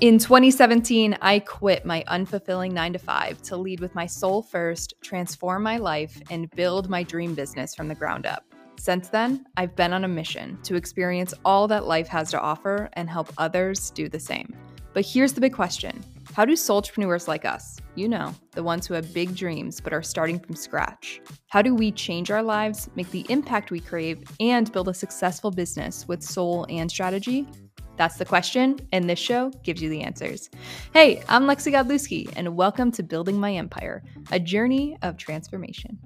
In 2017, I quit my unfulfilling nine to five to lead with my soul first, transform my life, and build my dream business from the ground up. Since then, I've been on a mission to experience all that life has to offer and help others do the same. But here's the big question How do entrepreneurs like us, you know, the ones who have big dreams but are starting from scratch, how do we change our lives, make the impact we crave, and build a successful business with soul and strategy? That's the question, and this show gives you the answers. Hey, I'm Lexi Godlewski, and welcome to Building My Empire, a journey of transformation.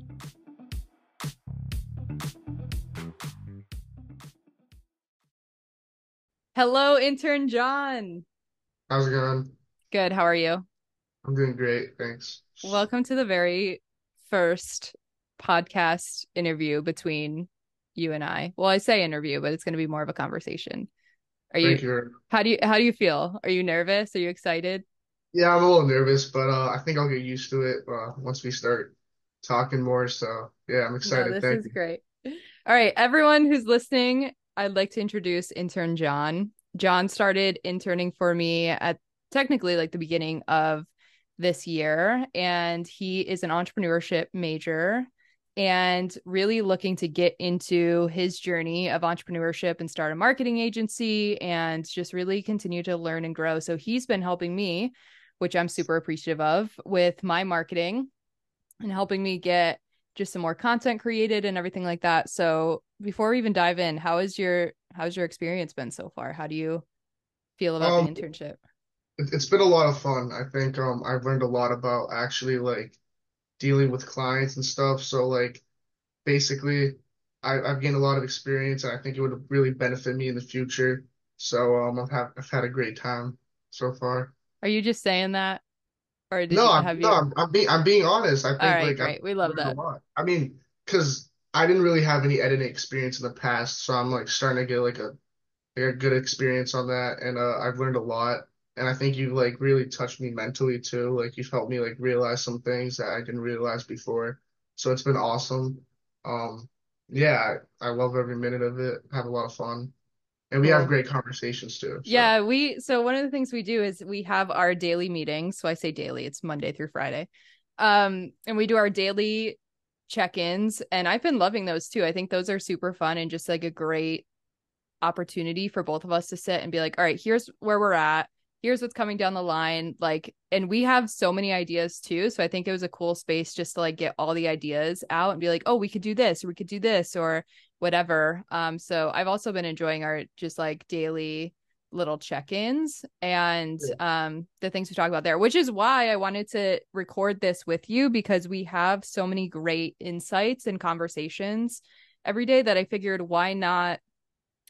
Hello, intern John. How's it going? Good. How are you? I'm doing great. Thanks. Welcome to the very first podcast interview between you and I. Well, I say interview, but it's going to be more of a conversation. Are you, you. How do you how do you feel? Are you nervous? Are you excited? Yeah, I'm a little nervous, but uh, I think I'll get used to it uh, once we start talking more. So yeah, I'm excited. No, this Thank is you. great. All right, everyone who's listening, I'd like to introduce intern John. John started interning for me at technically like the beginning of this year, and he is an entrepreneurship major and really looking to get into his journey of entrepreneurship and start a marketing agency and just really continue to learn and grow. So he's been helping me, which I'm super appreciative of, with my marketing and helping me get just some more content created and everything like that. So before we even dive in, how is your how's your experience been so far? How do you feel about Um, the internship? it- it's been a lot of fun. I think um, I've learned a lot about actually like dealing with clients and stuff. So like basically, I, I've gained a lot of experience, and I think it would really benefit me in the future. So um, I've had I've had a great time so far. Are you just saying that or did No, you have no, you I'm, I'm being I'm being honest. I think right, like I've. We love that. I mean, because I didn't really have any editing experience in the past, so I'm like starting to get like a like a good experience on that, and uh, I've learned a lot. And I think you've like really touched me mentally too. Like you've helped me like realize some things that I didn't realize before. So it's been awesome. Um, yeah, I, I love every minute of it. Have a lot of fun, and we have great conversations too. So Yeah, we so one of the things we do is we have our daily meetings. So I say daily, it's Monday through Friday. Um, and we do our daily check-ins, and I've been loving those too. I think those are super fun and just like a great opportunity for both of us to sit and be like, all right, here's where we're at. Here's what's coming down the line. Like, and we have so many ideas too. So I think it was a cool space just to like get all the ideas out and be like, oh, we could do this, or we could do this, or whatever. Um, so I've also been enjoying our just like daily little check-ins and um the things we talk about there, which is why I wanted to record this with you because we have so many great insights and conversations every day that I figured why not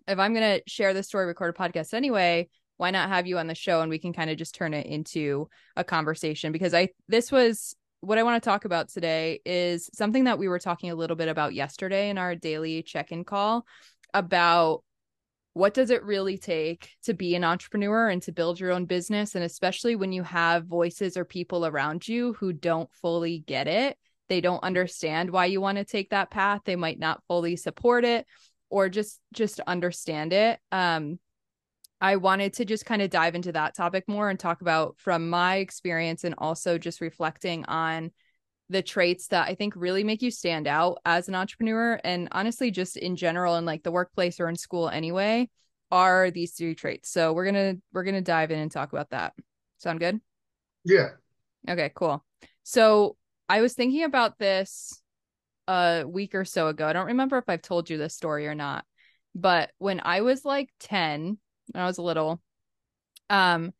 if I'm going to share this story, record a podcast anyway, why not have you on the show and we can kind of just turn it into a conversation? Because I, this was what I want to talk about today is something that we were talking a little bit about yesterday in our daily check in call about what does it really take to be an entrepreneur and to build your own business. And especially when you have voices or people around you who don't fully get it, they don't understand why you want to take that path, they might not fully support it or just just understand it um i wanted to just kind of dive into that topic more and talk about from my experience and also just reflecting on the traits that i think really make you stand out as an entrepreneur and honestly just in general in like the workplace or in school anyway are these three traits so we're gonna we're gonna dive in and talk about that sound good yeah. okay cool so i was thinking about this a week or so ago. I don't remember if I've told you this story or not, but when I was like 10, when I was little, um,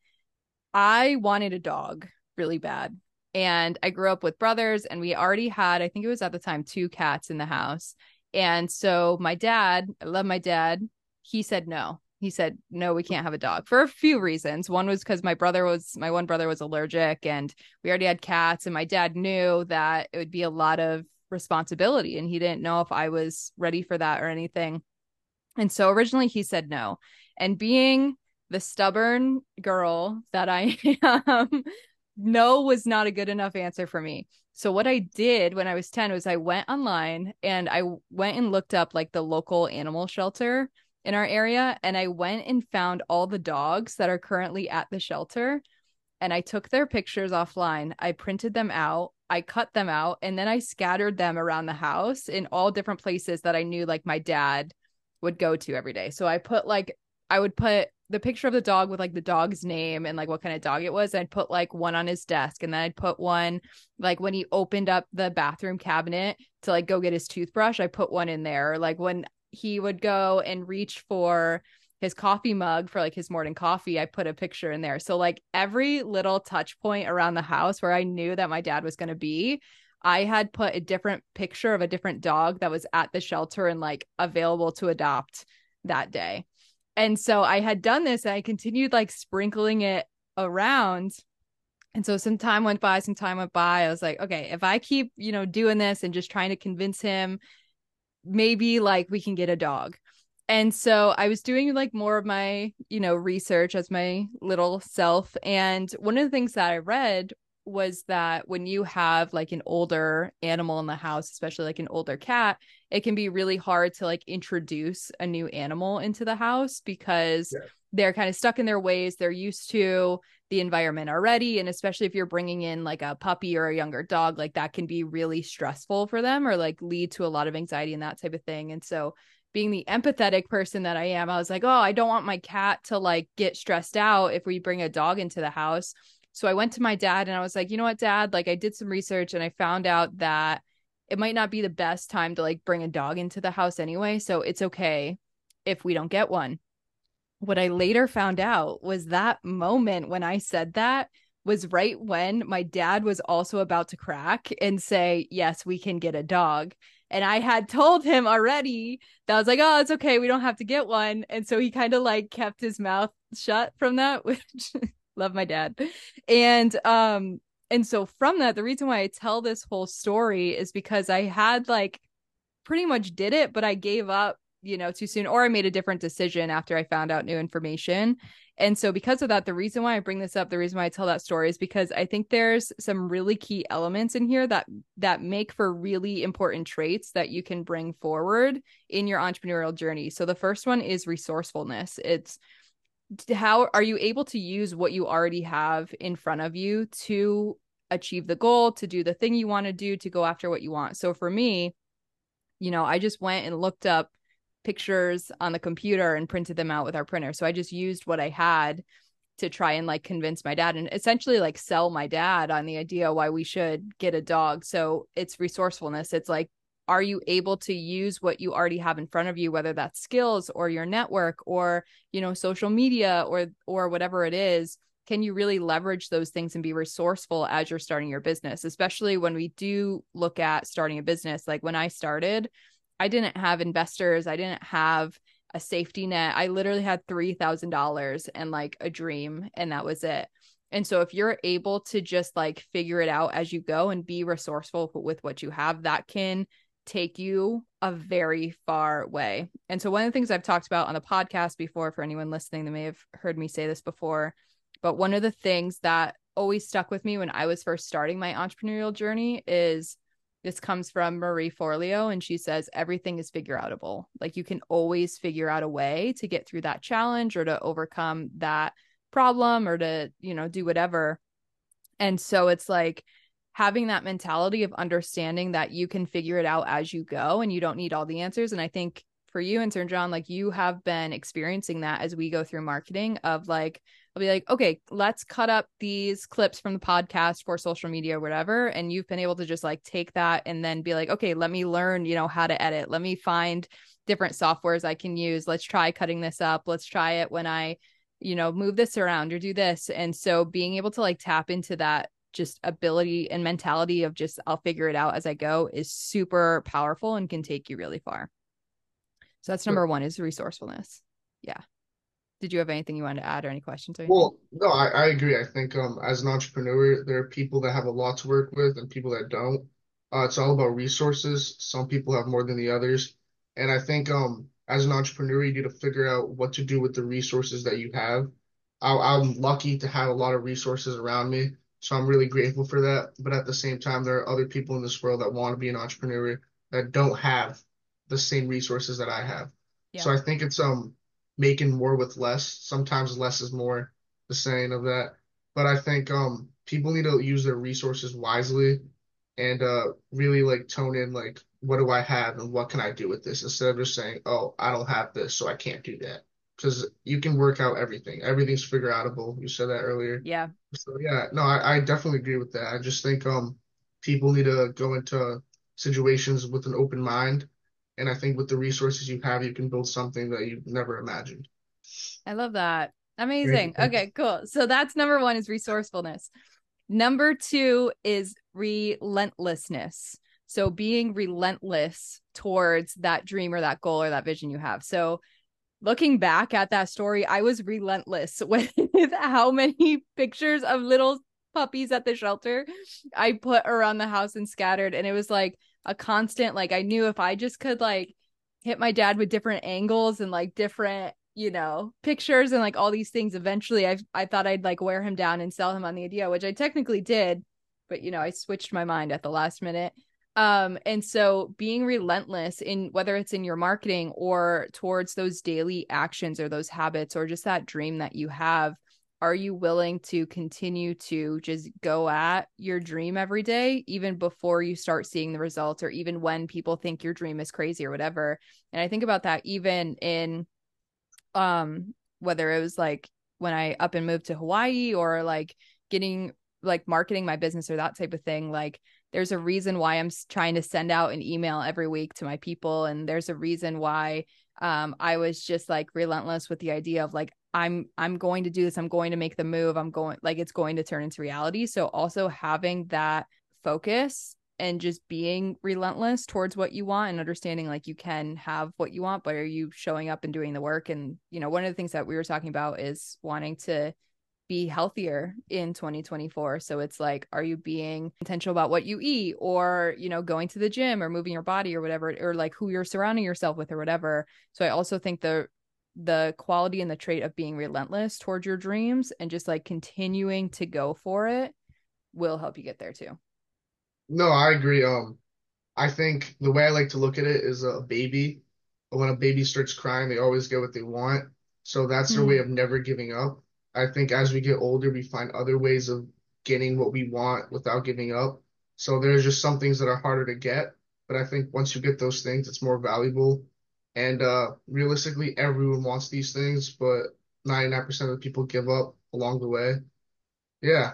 I wanted a dog really bad. And I grew up with brothers, and we already had, I think it was at the time, two cats in the house. And so my dad, I love my dad, he said no. He said, no, we can't have a dog for a few reasons. One was because my brother was, my one brother was allergic, and we already had cats. And my dad knew that it would be a lot of responsibility, and he didn't know if I was ready for that or anything. And so originally he said no. And being the stubborn girl that I am, no was not a good enough answer for me. So what I did when I was 10 was I went online and I went and looked up like the local animal shelter in our area and I went and found all the dogs that are currently at the shelter and I took their pictures offline. I printed them out, I cut them out, and then I scattered them around the house in all different places that I knew like my dad would go to every day. So I put like I would put the picture of the dog with like the dog's name and like what kind of dog it was. I'd put like one on his desk and then I'd put one like when he opened up the bathroom cabinet to like go get his toothbrush, I put one in there. Like when he would go and reach for his coffee mug for like his morning coffee, I put a picture in there. So like every little touch point around the house where I knew that my dad was going to be, I had put a different picture of a different dog that was at the shelter and like available to adopt that day. And so I had done this and I continued like sprinkling it around. And so some time went by, some time went by. I was like, okay, if I keep, you know, doing this and just trying to convince him, maybe like we can get a dog and so I was doing like more of my, you know, research as my little self. And one of the things that I read was that when you have like an older animal in the house, especially like an older cat, it can be really hard to like introduce a new animal into the house because yeah. they're kind of stuck in their ways. They're used to the environment already. And especially if you're bringing in like a puppy or a younger dog, like that can be really stressful for them or like lead to a lot of anxiety and that type of thing. And so being the empathetic person that I am, I was like, oh, I don't want my cat to like get stressed out if we bring a dog into the house. So I went to my dad and I was like, you know what, dad? Like, I did some research and I found out that it might not be the best time to like bring a dog into the house anyway. So it's okay if we don't get one. What I later found out was that moment when I said that was right when my dad was also about to crack and say, Yes, we can get a dog. And I had told him already that I was like, oh, it's okay. We don't have to get one. And so he kind of like kept his mouth shut from that, which love my dad. And, um, and so from that, the reason why I tell this whole story is because I had like pretty much did it, but I gave up, you know, too soon, or I made a different decision after I found out new information. And so, because of that, the reason why I bring this up, the reason why I tell that story is because I think there's some really key elements in here that that make for really important traits that you can bring forward in your entrepreneurial journey. So, the first one is resourcefulness. It's how are you able to use what you already have in front of you to achieve the goal, to do the thing you want to do, to go after what you want. So, for me, you know, I just went and looked up pictures on the computer and printed them out with our printer. So I just used what I had to try and like convince my dad and essentially like sell my dad on the idea why we should get a dog. So it's resourcefulness. It's like, are you able to use what you already have in front of you, whether that's skills or your network or, you know, social media or or whatever it is? Can you really leverage those things and be resourceful as you're starting your business, especially when we do look at starting a business? Like when I started, I didn't have investors. I didn't have a safety net. I literally had $3,000 and like a dream, and that was it. And so, if you're able to just like figure it out as you go and be resourceful with what you have, that can take you a very far way. And so, one of the things I've talked about on the podcast before, for anyone listening that may have heard me say this before, but one of the things that always stuck with me when I was first starting my entrepreneurial journey is this comes from Marie Forleo, and she says everything is figure outable. Like you can always figure out a way to get through that challenge or to overcome that problem or to, you know, do whatever. And so it's like having that mentality of understanding that you can figure it out as you go and you don't need all the answers. And I think for you intern John, like you have been experiencing that as we go through marketing of like, I'll be like, okay, let's cut up these clips from the podcast for social media or whatever. And you've been able to just like take that and then be like, okay, let me learn, you know, how to edit. Let me find different softwares I can use. Let's try cutting this up. Let's try it when I, you know, move this around or do this. And so being able to like tap into that just ability and mentality of just I'll figure it out as I go is super powerful and can take you really far. So that's number one is resourcefulness. Yeah did you have anything you wanted to add or any questions? Or well, no, I, I agree. I think um, as an entrepreneur, there are people that have a lot to work with and people that don't. Uh, it's all about resources. Some people have more than the others. And I think um, as an entrepreneur, you need to figure out what to do with the resources that you have. I, I'm lucky to have a lot of resources around me. So I'm really grateful for that. But at the same time, there are other people in this world that want to be an entrepreneur that don't have the same resources that I have. Yeah. So I think it's um making more with less. Sometimes less is more, the saying of that. But I think um people need to use their resources wisely and uh really like tone in like what do I have and what can I do with this instead of just saying, oh, I don't have this, so I can't do that. Because you can work out everything. Everything's figure outable. You said that earlier. Yeah. So yeah, no, I, I definitely agree with that. I just think um people need to go into situations with an open mind. And I think with the resources you have, you can build something that you've never imagined. I love that. Great. Amazing. Okay, cool. So that's number one is resourcefulness. Number two is relentlessness. So being relentless towards that dream or that goal or that vision you have. So looking back at that story, I was relentless with how many pictures of little puppies at the shelter I put around the house and scattered. And it was like a constant, like I knew if I just could like hit my dad with different angles and like different you know pictures and like all these things eventually i i thought i'd like wear him down and sell him on the idea which i technically did but you know i switched my mind at the last minute um and so being relentless in whether it's in your marketing or towards those daily actions or those habits or just that dream that you have are you willing to continue to just go at your dream every day even before you start seeing the results or even when people think your dream is crazy or whatever? And i think about that even in um whether it was like when i up and moved to hawaii or like getting like marketing my business or that type of thing like there's a reason why i'm trying to send out an email every week to my people and there's a reason why um i was just like relentless with the idea of like I'm I'm going to do this. I'm going to make the move. I'm going like it's going to turn into reality. So also having that focus and just being relentless towards what you want and understanding like you can have what you want, but are you showing up and doing the work? And you know, one of the things that we were talking about is wanting to be healthier in 2024. So it's like, are you being intentional about what you eat or, you know, going to the gym or moving your body or whatever, or like who you're surrounding yourself with or whatever. So I also think the the quality and the trait of being relentless towards your dreams and just like continuing to go for it will help you get there too. No, I agree. Um, I think the way I like to look at it is a baby. When a baby starts crying, they always get what they want. So that's their way Mm-hmm. of never giving up. I think as we get older, we find other ways of getting what we want without giving up. So there's just some things that are harder to get, but I think once you get those things, it's more valuable. And uh, realistically, everyone wants these things, but 99% of the people give up along the way. Yeah.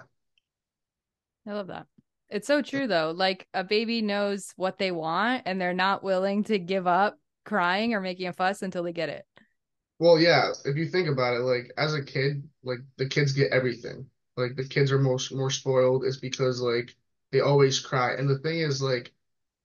I love that. It's so true though. Like a baby knows what they want and they're not willing to give up crying or making a fuss until they get it. Well, yeah, if you think about it, like as a kid, like the kids get everything. Like the kids are most more spoiled is because like they always cry. And the thing is like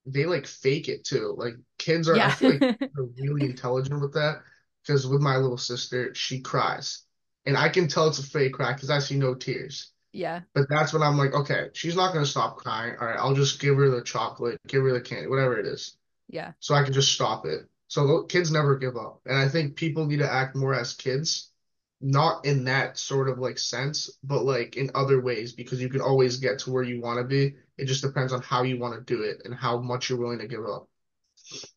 they like fake it too. Like kids are, I Yeah. feel like they're really intelligent with that. Because with my little sister, she cries. And I can tell it's a fake cry because I see no tears. yeah. But that's when I'm like, okay, she's not gonna stop crying. All right, I'll just give her the chocolate, give her the candy, whatever it is Yeah. so I can just stop it. So kids never give up. And I think people need to act more as kids, not in that sort of like sense, but like in other ways, because you can always get to where you want to be. It just depends on how you want to do it and how much you're willing to give up.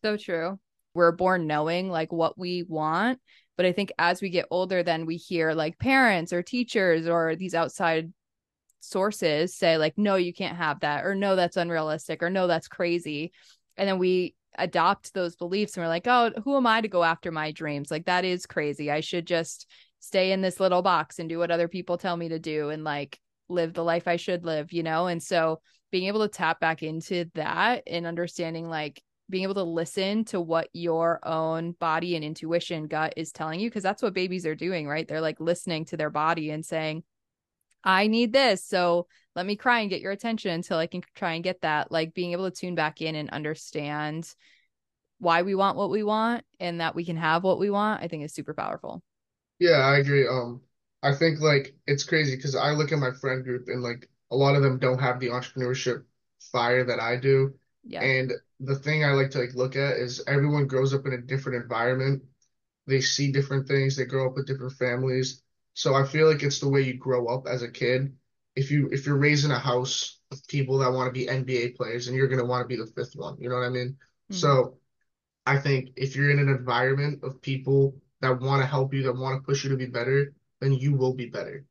So true. We're born knowing like what we want, but I think as we get older, then we hear like parents or teachers or these outside sources say like, no, you can't have that, or no, that's unrealistic, or no, that's crazy. And then we adopt those beliefs and we're like, oh, who am I to go after my dreams? Like that is crazy. I should just stay in this little box and do what other people tell me to do and like live the life I should live, you know? And so being able to tap back into that and understanding like being able to listen to what your own body and intuition gut is telling you because that's what babies are doing right they're like listening to their body and saying i need this so let me cry and get your attention until i can try and get that like being able to tune back in and understand why we want what we want and that we can have what we want i think is super powerful Yeah, I agree. Um, I think like it's crazy because I look at my friend group and like a lot of them don't have the entrepreneurship fire that I do. yeah And the thing I like to like look at is everyone grows up in a different environment. They see different things. They grow up with different families. So I feel like it's the way you grow up as a kid. If you if you're raising a house of people that want to be NBA players and you're gonna want to be the fifth one, you know what I mean? hmm So I think if you're in an environment of people that want to help you, that want to push you to be better, then you will be better.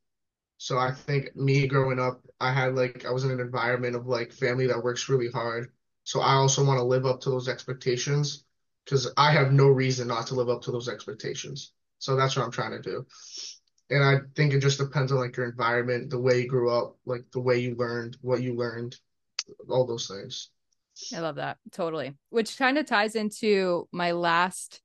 So I think me growing up, I had like I was in an environment of like family that works really hard. So I also want to live up to those expectations because I have no reason not to live up to those expectations. So that's what I'm trying to do. And I think it just depends on like your environment, the way you grew up, like the way you learned, what you learned, all those things. I love that. Totally. Which kind of ties into my last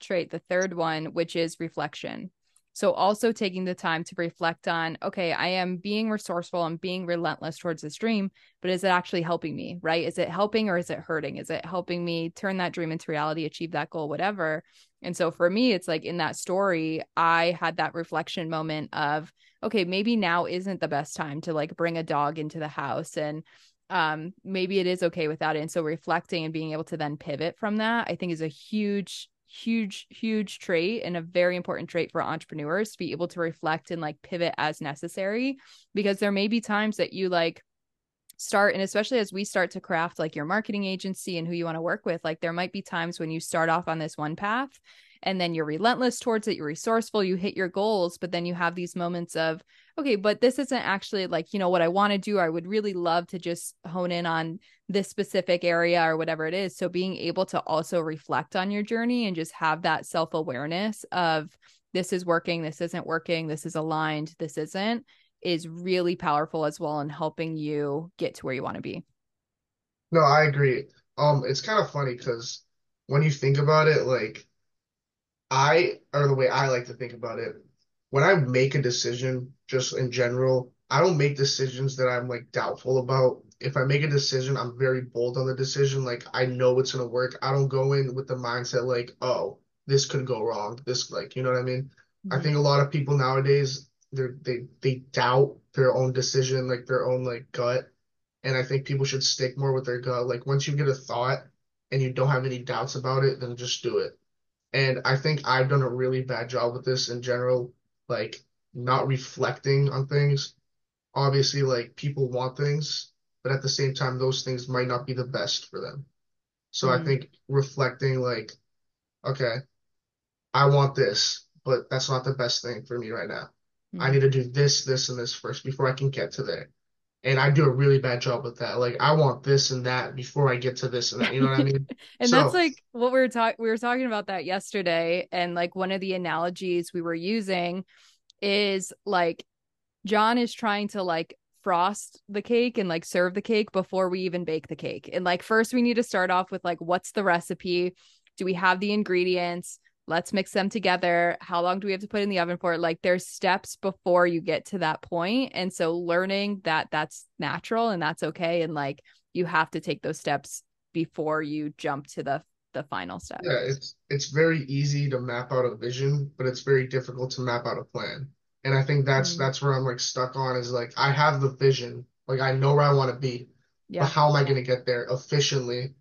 trait, the third one, which is reflection. So also taking the time to reflect on, okay, I am being resourceful and being relentless towards this dream, but is it actually helping me, right? Is it helping or is it hurting? Is it helping me turn that dream into reality, achieve that goal, whatever? And so for me, it's like in that story, I had that reflection moment of, okay, maybe now isn't the best time to like bring a dog into the house and um maybe it is okay without it. And so reflecting and being able to then pivot from that i think is a huge huge huge trait and a very important trait for entrepreneurs to be able to reflect and like pivot as necessary because there may be times that you like start and especially as we start to craft like your marketing agency and who you want to work with like there might be times when you start off on this one path and then you're relentless towards it you're resourceful you hit your goals but then you have these moments of okay but this isn't actually like you know what i want to do i would really love to just hone in on this specific area or whatever it is. So being able to also reflect on your journey and just have that self-awareness of this is working this isn't working this is aligned this isn't is really powerful as well in helping you get to where you want to be. No, I agree. Um, it's kind of funny because when you think about it, like I, or the way I like to think about it, when I make a decision, just in general, I don't make decisions that I'm like doubtful about. If I make a decision, I'm very bold on the decision. Like I know it's gonna work. I don't go in with the mindset like, oh, this could go wrong. This like, you know what I mean? I Mm-hmm. think a lot of people nowadays they they they doubt their own decision, like their own like gut. And I think people should stick more with their gut. Like once you get a thought and you don't have any doubts about it, then just do it. And I think I've done a really bad job with this in general, like not reflecting on things. Obviously, like people want things, but at the same time, those things might not be the best for them. So I Mm-hmm. think reflecting like, okay, I want this, but that's not the best thing for me right now. I Mm-hmm. need to do this, this, and this first before I can get to there. And I do a really bad job with that. Like I want this and that before I get to this and that. You know what I mean? and that's like what we were talking we were talking about that yesterday and like one of the analogies we were using is like John is trying to like frost the cake and like serve the cake before we even bake the cake. And like first we need to start off with like what's the recipe? Do we have the ingredients? Let's mix them together. How long do we have to put in the oven for? Like there's steps before you get to that point. And so learning that that's natural and that's okay and like you have to take those steps before you jump to the the final step. Yeah, it's it's very easy to map out a vision, but it's very difficult to map out a plan. And I think that's Mm, that's where I'm like stuck on is like I have the vision, like I know where I want to be, but how am I going to get there efficiently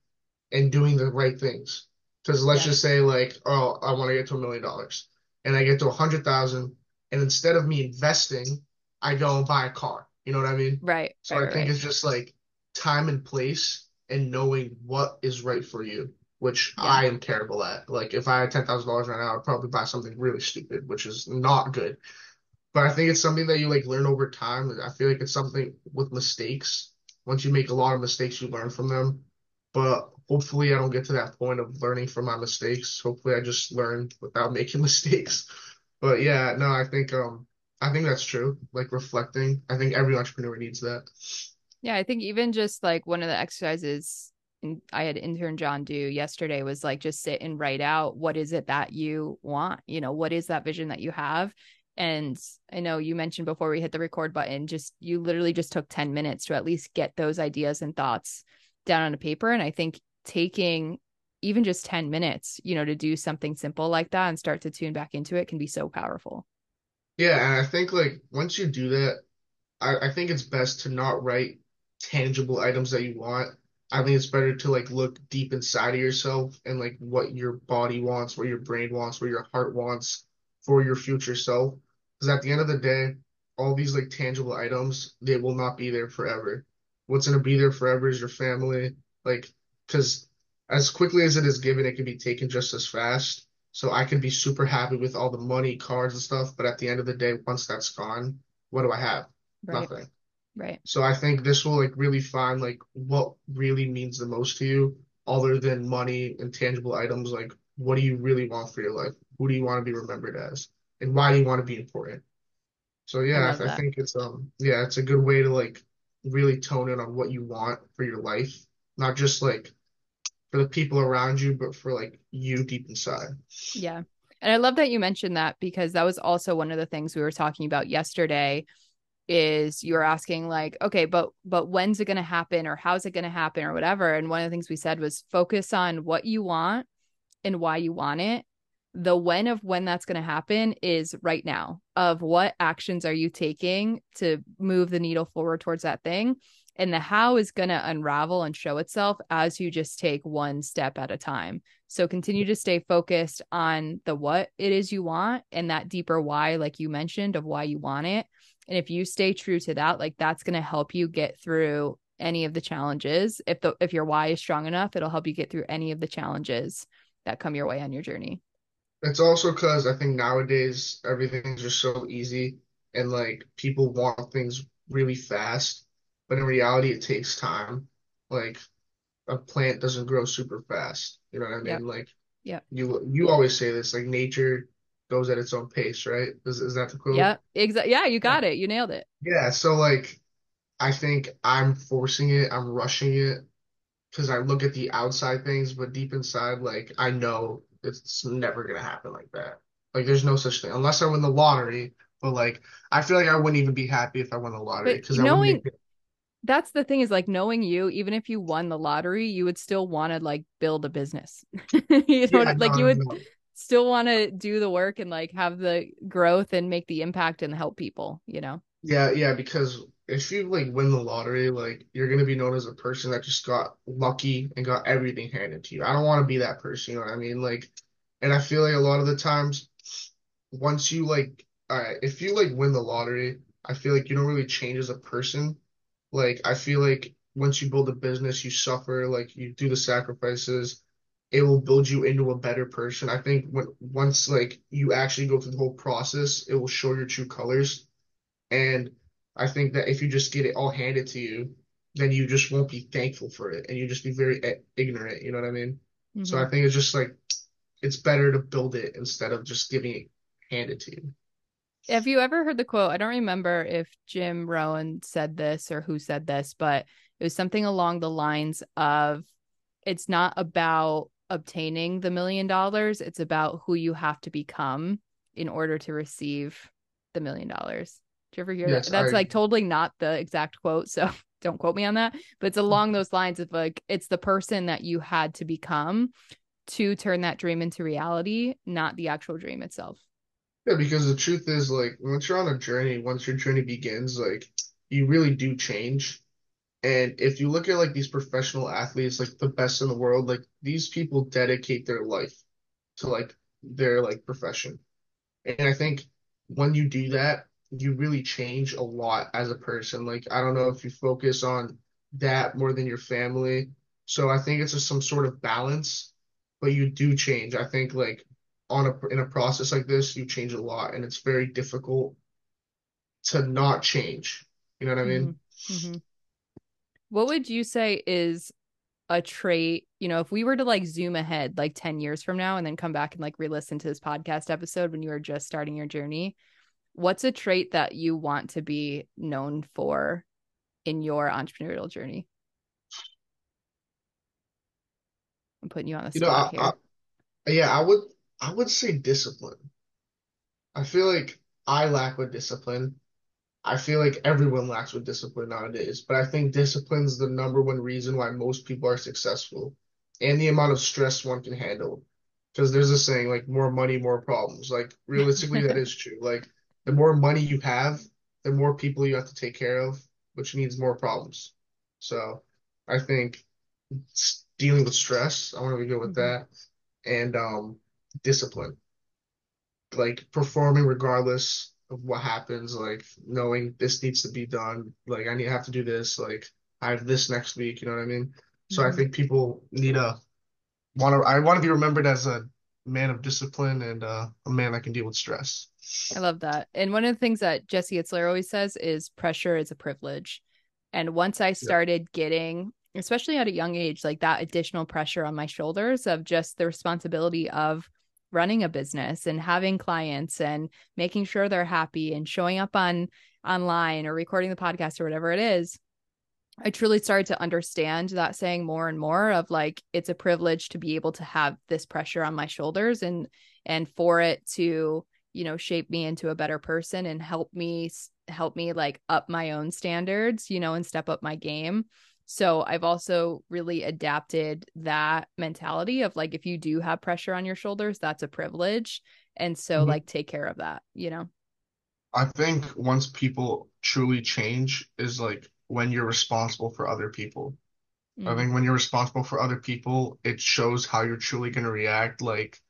and doing the right things? Because let's Yeah. just say like, oh, I want to get to a million dollars, and I get to a hundred thousand, and instead of me investing, I go and buy a car. You know what I mean? Right. So Right. I think Right. it's just like time and place and knowing what is right for you, which Yeah. I am terrible at. Like if I had ten thousand dollars right now, I'd probably buy something really stupid, which is not good. But I think it's something that you like learn over time. I feel like it's something with mistakes. Once you make a lot of mistakes, you learn from them. But hopefully I don't get to that point of learning from my mistakes. Hopefully I just learn without making mistakes. But yeah, no, I think um I think that's true. Like reflecting. I think every entrepreneur needs that. Yeah, I think even just like one of the exercises I had intern John do yesterday was like just sit and write out what is it that you want? You know, what is that vision that you have? And I know you mentioned before we hit the record button, just you literally just took 10 minutes to at least get those ideas and thoughts down on a paper. And I think taking even just 10 minutes, you know, to do something simple like that and start to tune back into it can be so powerful. Yeah, and I think like once you do that, I, I think it's best to not write tangible items that you want. I think it's better to like look deep inside of yourself and like what your body wants, what your brain wants, what your heart wants for your future self. Because at the end of the day, all these like tangible items, they will not be there forever. What's gonna be there forever is your family. Like, because as quickly as it is given, it can be taken just as fast. So I can be super happy with all the money, cards, and stuff, but at the end of the day, once that's gone, what do I have? Right. Nothing. Right. So I think this will like really find like what really means the most to you, other than money and tangible items. Like, what do you really want for your life? Who do you want to be remembered as? And why do you want to be important? So yeah, I, I think it's um yeah, it's a good way to like really tone in on what you want for your life, not just like for the people around you, but for like you deep inside. Yeah. And I love that you mentioned that because that was also one of the things we were talking about yesterday is you're asking like okay but but when's it going to happen or how's it going to happen or whatever and one of the things we said was focus on what you want and why you want it the when of when that's going to happen is right now of what actions are you taking to move the needle forward towards that thing and the how is going to unravel and show itself as you just take one step at a time. So continue to stay focused on the what it is you want and that deeper why like you mentioned of why you want it. And if you stay true to that like that's going to help you get through any of the challenges. If the if your why is strong enough it'll help you get through any of the challenges that come your way on your journey. It's also because I think nowadays everything's just so easy and like people want things really fast, but in reality it takes time. Like a plant doesn't grow super fast. You know what I yep mean? Like yeah, you you always say this, like nature goes at its own pace, right? Is is that the quote? Yeah, exactly yeah you Yeah. got it you nailed it Yeah, so like I think I'm forcing it, I'm rushing it because I look at the outside things, but deep inside, like I know it's never gonna happen like that. Like there's no such thing unless I win the lottery. But like I feel like I wouldn't even be happy if I won the lottery because knowing. That's the thing is like knowing you even if you won the lottery you would still want to like build a business you know Yeah, like no, you would no. still want to do the work and like have the growth and make the impact and help people you know Yeah, yeah, because if you like win the lottery, like you're gonna be known as a person that just got lucky and got everything handed to you. I don't want to be that person, you know what I mean? Like, and I feel like a lot of the times once you like, right, if you like win the lottery, I feel like you don't really change as a person. Like, I feel like once you build a business, you suffer, like you do the sacrifices, it will build you into a better person. I think when once like you actually go through the whole process, it will show your true colors. And I think that if you just get it all handed to you, then you just won't be thankful for it, and you just be very ignorant. You know what I mean? So hmm I think it's just like it's better to build it instead of just giving it handed to you. Have you ever heard the quote? I don't remember if jim Rohn said this or who said this but it was something along the lines of it's not about obtaining the million dollars it's about who you have to become in order to receive the million dollars. Did you ever hear that? That's I like totally not the exact quote so don't quote me on that but it's along those lines of like it's the person that you had to become to turn that dream into reality not the actual dream itself yeah, because the truth is like once you're on a journey, once your journey begins, like you really do change. And if you look at like these professional athletes, like the best in the world, like these people dedicate their life to like their like profession. And I think when you do that, you really change a lot as a person. Like, I don't know if you focus on that more than your family. So I think it's just some sort of balance, but you do change. I think like on a in a process like this, you change a lot, and it's very difficult to not change. You know what I mm-hmm. mean? Mm-hmm. what would you say is a trait, you know, if we were to like zoom ahead like 10 years from now and then come back and like re-listen to this podcast episode when you were just starting your journey, what's a trait that you want to be known for in your entrepreneurial journey? I'm putting you on the You know, spot I, I here. yeah, I would I would say discipline. I feel like I lack with discipline. I feel like everyone lacks with discipline nowadays, but I think discipline's the number one reason why most people are successful and the amount of stress one can handle. Because there's a saying like more money, more problems. Like realistically, that is true. Like the more money you have, the more people you have to take care of, which means more problems. So I think dealing with stress, I want to be good with hmm that, and um, discipline like performing regardless of what happens, like knowing this needs to be done, like I need to have to do this, like I have this next week, you know what I mean? So I hmm think people need to want to I want to be remembered as a man of discipline and uh, a man that can deal with stress. I love that. And one of the things that Jesse Itzler always says is pressure is a privilege. And once I started yeah. getting, especially at a young age, like that additional pressure on my shoulders of just the responsibility of running a business and having clients and making sure they're happy and showing up on online or recording the podcast or whatever it is I truly started to understand that saying more and more of like it's a privilege to be able to have this pressure on my shoulders and and for it to you know shape me into a better person and help me help me like up my own standards you know and step up my game so I've also really adapted that mentality of like if you do have pressure on your shoulders that's a privilege and so mm-hmm. like take care of that you know I think once people truly change is like when you're responsible for other people. Mm. I think when you're responsible for other people, it shows how you're truly going to react. Like,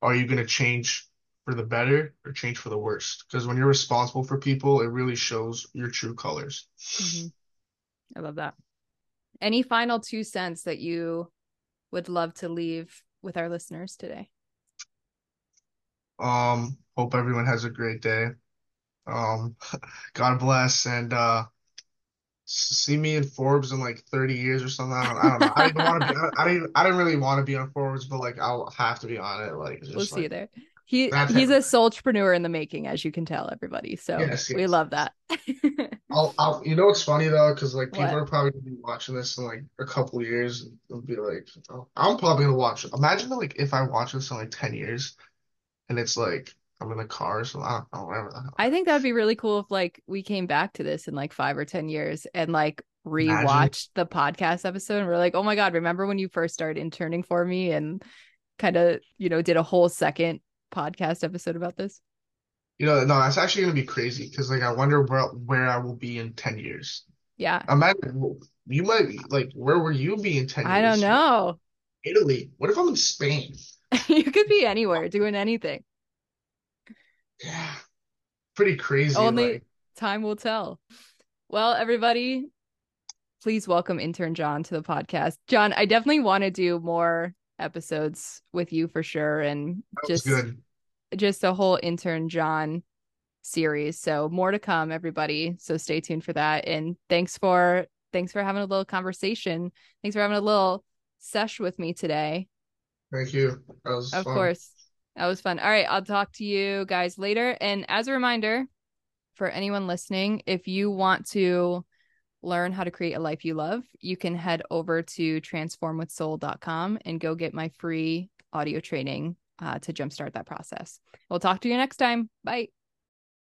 are you going to change for the better or change for the worst? Because when you're responsible for people, it really shows your true colors. Mm-hmm. I love that. Any final two cents that you would love to leave with our listeners today? Um, hope everyone has a great day. Um, God bless and uh see me in Forbes in like 30 years or something. I don't, I don't know. I didn't want to be. I didn't. I didn't really want to be on Forbes, but like I'll have to be on it. Like we'll like, see you there. He he's a Soultrepreneur in the making, as you can tell, everybody. So yes, yes. we love that. I'll, I'll, you know what's funny though, because like people what? are probably gonna be watching this in like a couple years and they'll be like, oh, I'm probably gonna watch it. Imagine like if I watch this in like 10 years, and it's like I'm in the car, so I don't know, whatever the hell. I think that'd be really cool if like we came back to this in like five or ten years and like rewatched the podcast episode and we're like, oh my god, remember when you first started interning for me and kind of you know did a whole second podcast episode about this? You know, no, that's actually gonna be crazy because like I wonder where where I will be in ten years. Yeah, imagine you might be like, where will you be in ten years? I don't know. Italy. What if I'm in Spain? you could be anywhere doing anything. Yeah. Pretty crazy. Only like. time will tell. Well, everybody, please welcome intern John to the podcast. John, I definitely want to do more episodes with you for sure and just good. just a whole intern John series. So more to come everybody. So stay tuned for that and thanks for thanks for having a little conversation. Thanks for having a little sesh with me today. Thank you. of fun. course. That was fun. All right, I'll talk to you guys later. And as a reminder for anyone listening, if you want to learn how to create a life you love, you can head over to transformwithsoul.com and go get my free audio training uh, to jumpstart that process. We'll talk to you next time. Bye.